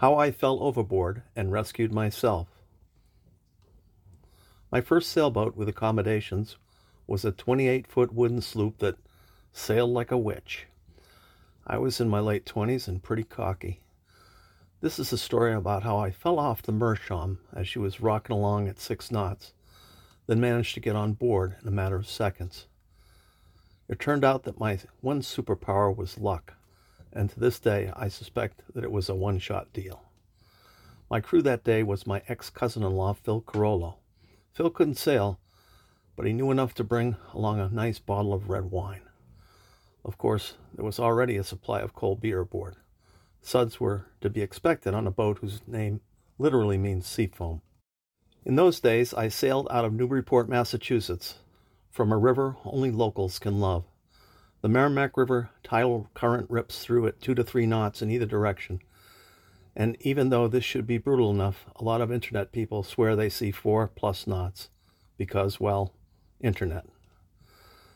How I Fell Overboard and Rescued Myself. My first sailboat with accommodations was a 28 foot wooden sloop that sailed like a witch. I was in my late 20s and pretty cocky. This is a story about how I fell off the Meerschaum as she was rocking along at six knots, then managed to get on board in a matter of seconds. It turned out that my one superpower was luck and to this day I suspect that it was a one shot deal. My crew that day was my ex cousin in law, Phil Carollo. Phil couldn't sail, but he knew enough to bring along a nice bottle of red wine. Of course, there was already a supply of cold beer aboard. Suds were to be expected on a boat whose name literally means sea foam. In those days, I sailed out of Newburyport, Massachusetts, from a river only locals can love. The Merrimack River tidal current rips through at two to three knots in either direction. And even though this should be brutal enough, a lot of internet people swear they see four plus knots because, well, internet.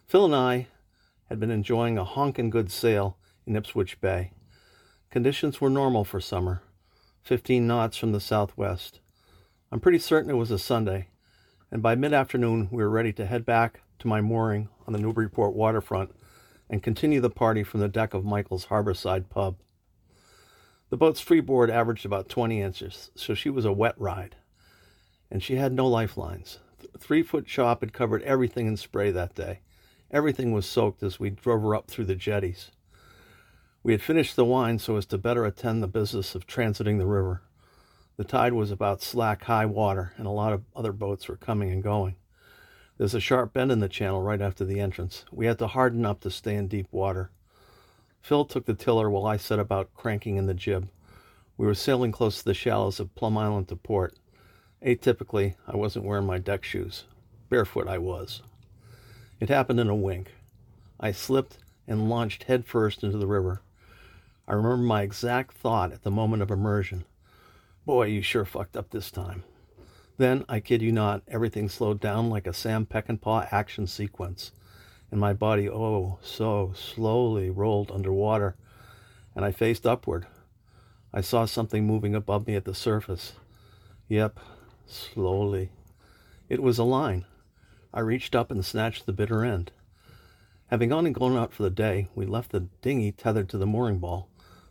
Phil and I had been enjoying a honkin' good sail in Ipswich Bay. Conditions were normal for summer, 15 knots from the southwest. I'm pretty certain it was a Sunday, and by mid afternoon we were ready to head back to my mooring on the Newburyport waterfront and continue the party from the deck of Michael's Harborside pub. The boat's freeboard averaged about 20 inches, so she was a wet ride. And she had no lifelines. The three foot chop had covered everything in spray that day. Everything was soaked as we drove her up through the jetties. We had finished the wine so as to better attend the business of transiting the river. The tide was about slack high water, and a lot of other boats were coming and going. There's a sharp bend in the channel right after the entrance. We had to harden up to stay in deep water. Phil took the tiller while I set about cranking in the jib. We were sailing close to the shallows of Plum Island to port. Atypically, I wasn't wearing my deck shoes. Barefoot I was. It happened in a wink. I slipped and launched headfirst into the river. I remember my exact thought at the moment of immersion. Boy, you sure fucked up this time. Then, I kid you not, everything slowed down like a Sam Peckinpah action sequence, and my body, oh, so slowly rolled underwater, and I faced upward. I saw something moving above me at the surface. Yep, slowly. It was a line. I reached up and snatched the bitter end. Having gone and gone out for the day, we left the dinghy tethered to the mooring ball.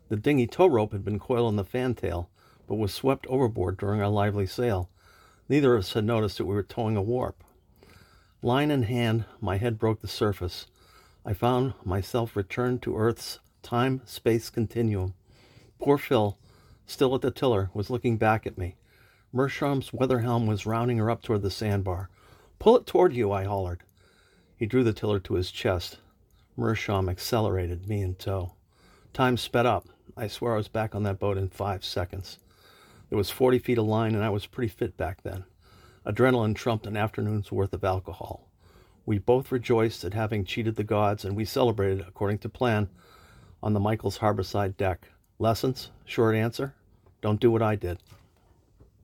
The dinghy tow rope had been coiled on the fantail, but was swept overboard during our lively sail. Neither of us had noticed that we were towing a warp. Line in hand, my head broke the surface. I found myself returned to Earth's time space continuum. Poor Phil, still at the tiller, was looking back at me. Meerschaum's weather helm was rounding her up toward the sandbar. Pull it toward you, I hollered. He drew the tiller to his chest. Meerschaum accelerated, me in tow. Time sped up. I swear I was back on that boat in five seconds. There was 40 feet of line, and I was pretty fit back then. Adrenaline trumped an afternoon's worth of alcohol. We both rejoiced at having cheated the gods, and we celebrated, according to plan, on the Michael's Harborside deck. Lessons? Short answer don't do what I did.